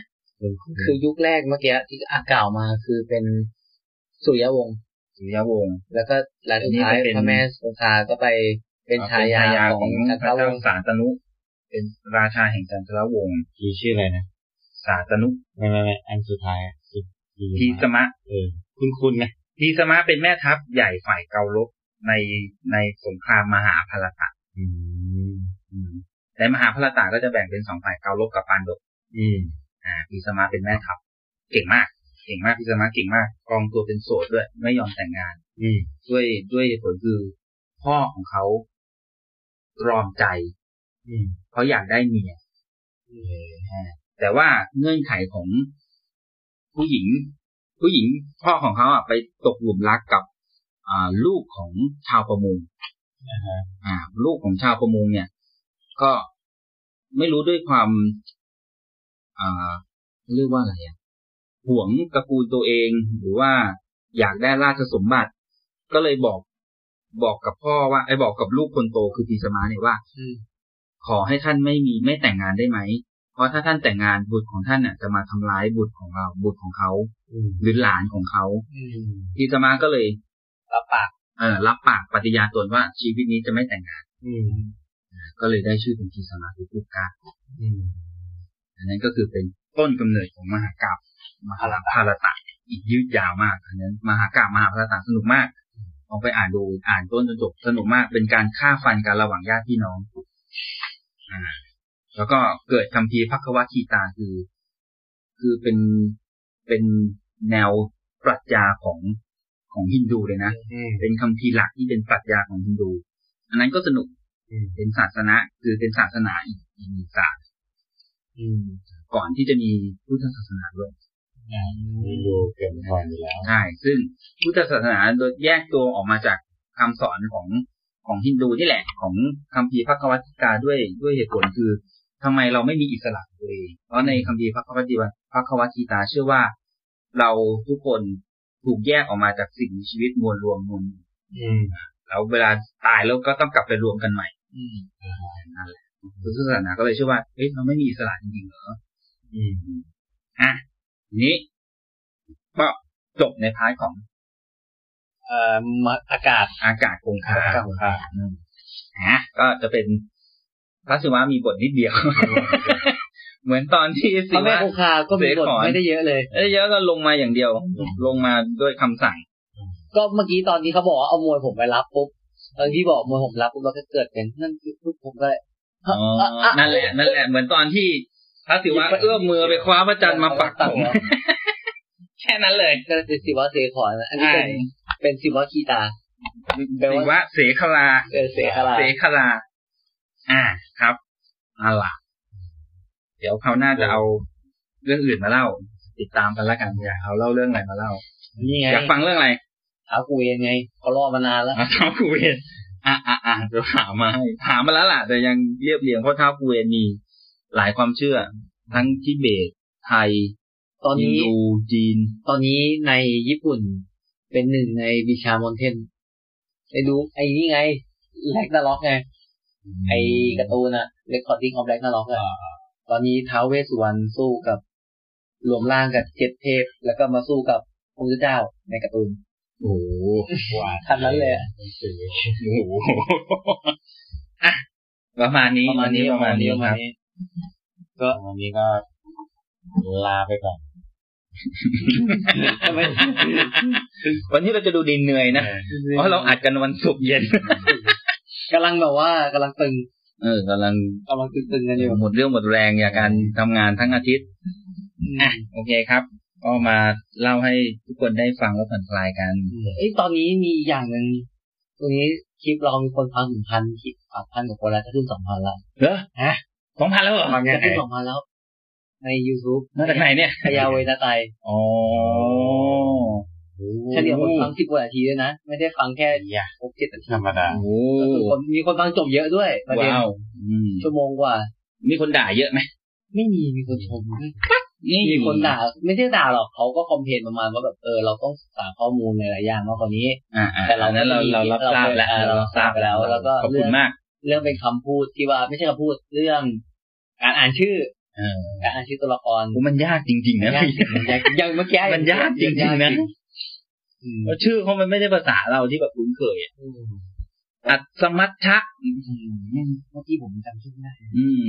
คือยุคแรกเมื่อกี้ที่อากล่าวมาคือเป็นสุริยวงศ์สุริยวงศ์แล้วก็หลังสุดท้ายอันนี้เป็นพระแม่คงคาก็ไปเป็นชายาขขอองงจัพกรระวเจ้างศ์สาตนุ เป็นราชาแห่งจันทรวงศ์ทีชื่ออะไรนะสาตนุไม่ไม่ไม่อันสุดท้ายอะทีทีทีสมะเออ คุณคุณไงทีสมะเป็นแม่ทัพใหญ่ฝ่ายเกาลบในในสงครามมหาภารตะอืมอืมในมหาภารตะก็จะแบ่งเป็นสองฝ่ายเกาลบกับปานดกอืม อ่าทีสมะเป็นแม่ทัพเก่งมาก เก่งมากทีสมะเก่งมากกองตัวเป็นโสดด้วย ไม่ยอมแต่งงาน อืม ด้วยด้วยเหตุผลคือพ่อของเขาตรอมใจ อืมเขาอยากได้เมียอ่าแต่ว่าเงื่อนไขของผู้หญิง ผู้หญิงพ่อของเขาอะไปตกหลุมรักกับอ่าลูกของชาวประมงอ่า ลูกของชาวประมงเนี่ย ก็ไม่รู้ด้วยความอ่าเรียกว่าอะไรอะหวงตระกูลตัวเองหรือว่าอยากได้ราชสมบัติ ก็เลยบอกบอกกับพ่อว่าไอ้บอกกับลูกคนโตคือปีสมาเนี่ยว่าอืมขอให้ท่านไม่มีไม่แต่งงานได้ไหมเพ ราะถ้าท่านแต่งงานบุตรของท่านน่ะจะมาทำร้ายบุตรของเรา บุตรของเขาอืมหรือหลานของเขาอืมปีสมาก็เลยรับปากเออรับปากปฏิญาณตนว่าชีวิตนี้จะไม่แต่งงานอืมก็เลยได้ชื่อเป็นปีสมาคือผู้กล้าอืมอันนั้นก็คือเป็นต้นกำเนิดของมหากาบมหาภารตะอีกยืดยาวมากอันนั้นมหากาบมหาภารตะสนุกมากลองไปอ่านดูอ่านต้นจนจบสนุกมาก เป็นการฆ่าฟันกันระหว่างญาติพี่น้องอ่า แล้วก็เกิดคัมภีร์พักวัคีตาคือ คือเป็นเป็นแนวปรัชญาของของฮินดูเลยนะอืมเป็นคัมภีร์หลักที่เป็นปรัชญาของฮินดู อันนั้นก็สนุกอืมเป็นศาสนาคือเป็นศาสนาอีกอีกหนึ่งศาสตร์อืมก่อนที่จะมีพุทธศาสนาด้วยอ่ามีดูเกินก่อนอยู่แล้วใช่ซึ่งพุทธศาสนาโดยแยกตัวออกมาจากคำสอนของของฮินดูนี่แหละ ของคัมภีร์พระกวัติกาด้วยด้วยเหตุผลคือ ทำไมเราไม่มีอิสระของตัวเองเพราะในคัมภีร์พระกวัติพระกวัติกาเชื่อว่า เราทุกคนถูกแยกออกมาจากสิ่งมีชีวิตมวลรวมมวลอืมแล้วเวลาตายแล้วก็ต้องกลับไปรวมกันใหม่ อืมนั่นแหละพุทธศาสนาก็เลยเชื่อว่าเอ๊ะเราไม่มีอิสระจริงๆเหรออืมอะทีนี้ก็จบในพาร์ทของเอ่อมาอากาศอากาศคงคาอากาศคงคาอืมอะก็จะเป็น พระศิวะมีบทนิดเดียว เหมือนตอนที่พศิระแม่วะคงคาก็มีบทเสขอนไม่ได้เยอะเลยเอ้ยเยอะก็ลงมาอย่างเดียว ลงมาด้วยคำสั่ง ก็เมื่อกี้ตอนที่เขาบอกว่าเอามวยผมไปรับปุ๊บตอนที่บอกมวยผมรับปุ๊บเราก็เกิดเป็นนั่นคือปุ๊บผมก็เลยอ๋อนั่นแหละนั่นแหละเหมือนตอนที่พระศิวะเอื้อมมือไปคว้าพระจันทร์มาปักผมแค่นั้นเลยก็เป็นศิวะเสขอนอันนี้ใช่เป็นเป็นศิวะคีตาแปลว่าศิวะเสขลาเออเสขลาเสขลา อ่าครับเอาล่ะ เดี๋ยวเขาวหน่าจะเอาเรื่องอื่นมาเล่า ติดตามกันแล้วกันอยากเอาเล่าเรื่องอะไรมาเล่านี่ไงอยากฟังเรื่องอะไรท้าวกูเวนไงเขารอมานานแล้วอะท้าวกูเวนอะอะอะเดี๋ยวหามาให้หามาแล้วล่ะ แต่ยังเรียบเรียงเพราะท้าวกูเวนมีหลายความเชื่อ ทั้งทิเบตไทย ตอนฮินนี้ดูจีน ตอนนี้ในญี่ปุ่นเป็นหนึ่งในบิชามอนเทนไปดูไอ้นี่ไงแล็กนาล็อกไง ไอ้การ์ตูนอะ Recording of Black นาล็อกอะตอนนี้ท้าวเวสสุวรรณสู้กับรวมร่างกับเจ็ดเทพ แล้วก็มาสู้กับพระพุทธเจ้าในการ์ตูนโอ้โหหวานทันนั้นเลยอะโอ้โหอะประมาณนี้ประมาณนี้วัประมาณนี้ประมาณครับนี้ก็วันนี้ก็ลาไปก่อนทำไมวันนี้เราจะดูดินเหนื่อยนะ เพราะเราอัดกันวันศุกร์เย็น กำลังแบบว่ากำลังตึง เออกำลังกำลังตึงๆกันอยู่หมดเรื่องหมดแรงจากการทำงานทั้งอาทิตย์อะโอเคครับ ก็มาเล่าให้ทุกคนได้ฟังแล้วผ่อนคลายกันเอ้ยตอนนี้มีอย่างหนึ่งตรงนี้คลิปเรามีคนฟังถึงพันคลิปอะพันกว่าคนแล้วจะขึ้นสองพันแล้วเหรอฮะสองพันแล้วเหรอจะขึ้นสองพันแล้ว ใน YouTube มาจากไหนเนี่ยพยาเวทไตรอ๋อ เฉลี่ยคนฟังสิบกว่านาทีด้วยนะ ไม่ได้ฟังแค่หกเจ็ดนาทีธรรมดาโอ้ก็คือคนมีคนฟังจบเยอะด้วยประเด็นว้าวอืมชั่วโมงกว่า มีคนด่าเยอะไหมไม่มีมีคนชมด้วยนี่มีคนด่า ไม่ใช่ด่าหรอกเขาก็คอมเพลนประมาณว่าแบบเออเราต้องศึกษาข้อมูลหลายๆอย่างมากกว่านี้อ่าอ่าแต่เราอันนั้นเราเรารับทราบแล้วเออเรารับทราบแล้ว แล้วก็ขอบคุณมาก เรื่องเป็นคำพูดที่ว่าไม่ใช่คำพูดเรื่อง การอ่านชื่อเออการอ่านชื่อตัวละครโอ้มันยากจริงๆนะยากอย่างอย่างเมื่อกี้มันยากจริงๆนะอืม เพราะชื่อเขามันไม่ได้ภาษาเราที่แบบคุ้นเคยอะอัศมัชชะเมื่อกี้ผมจำชื่อไม่ได้อืม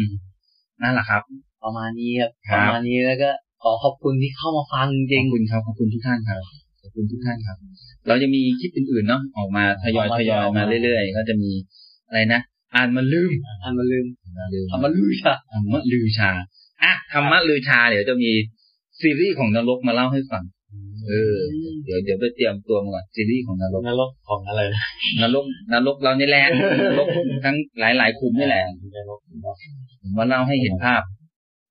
นั่นแหละครับ ประมาณนี้ครับครัปบระมาณนี้แล้วก็ขอขอบคุณที่เข้ามาฟังจขริองบคุณครับขอบคุณทุกท่านครับขอบคุณทุกท่านครับ เราจะมีคลิปอื่นๆเนาะออกมาทยอยทยอยมาเรื่อยๆ ก็จะมีอะไรนะอ่านมันลืมอันมาลืมลืมทำมาลืมจ้ะธรรมะลือชาอะธรรมะลือชา เดี๋ยวจะมีซีรีส์ของนรกมาเล่าให้ฟัง เออ เดี๋ยวเดี๋ยวไปเตรียมตัวมาก่อนซีรีส์ของนรกนรกของอะไรนะนรกนรกเรานี่แหละนรกทั้งหลายหลายๆคุมนี่แหละนรกมาเล่าให้เห็นภาพ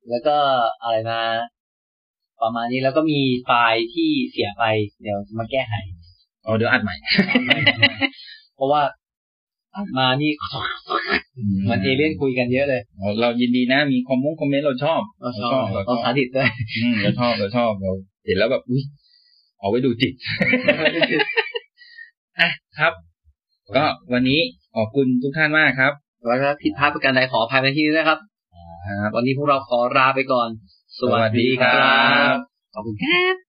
แล้วก็อะไรนะประมาณนี้แล้วก็มีไฟล์ที่เสียไป เดี๋ยวมาแก้ไขเอาเดี๋ยวอัดใหม่ เพราะว่าอัดมานี่เหมันเอเลี่ยนคุยกันเยอะเลยเราเรายินดีนะ มีคอมมงคอมเมนต์เราชอบ เราชชออบบเราเราชสาอบธิตด้วยอืมเราชอบเราชอบเราเห็นแล้วแบบอุ้ย เอาไว้ดูจิตอะครับ ก็วันนี้ขอบคุณทุกท่านมากครับแล้วก็ผิดพลาดประการใดขออภัยในที่นี้นะครับครับวันนี้พวกเราขอลาไปก่อน สวัสดีครับ ขอบคุณครับ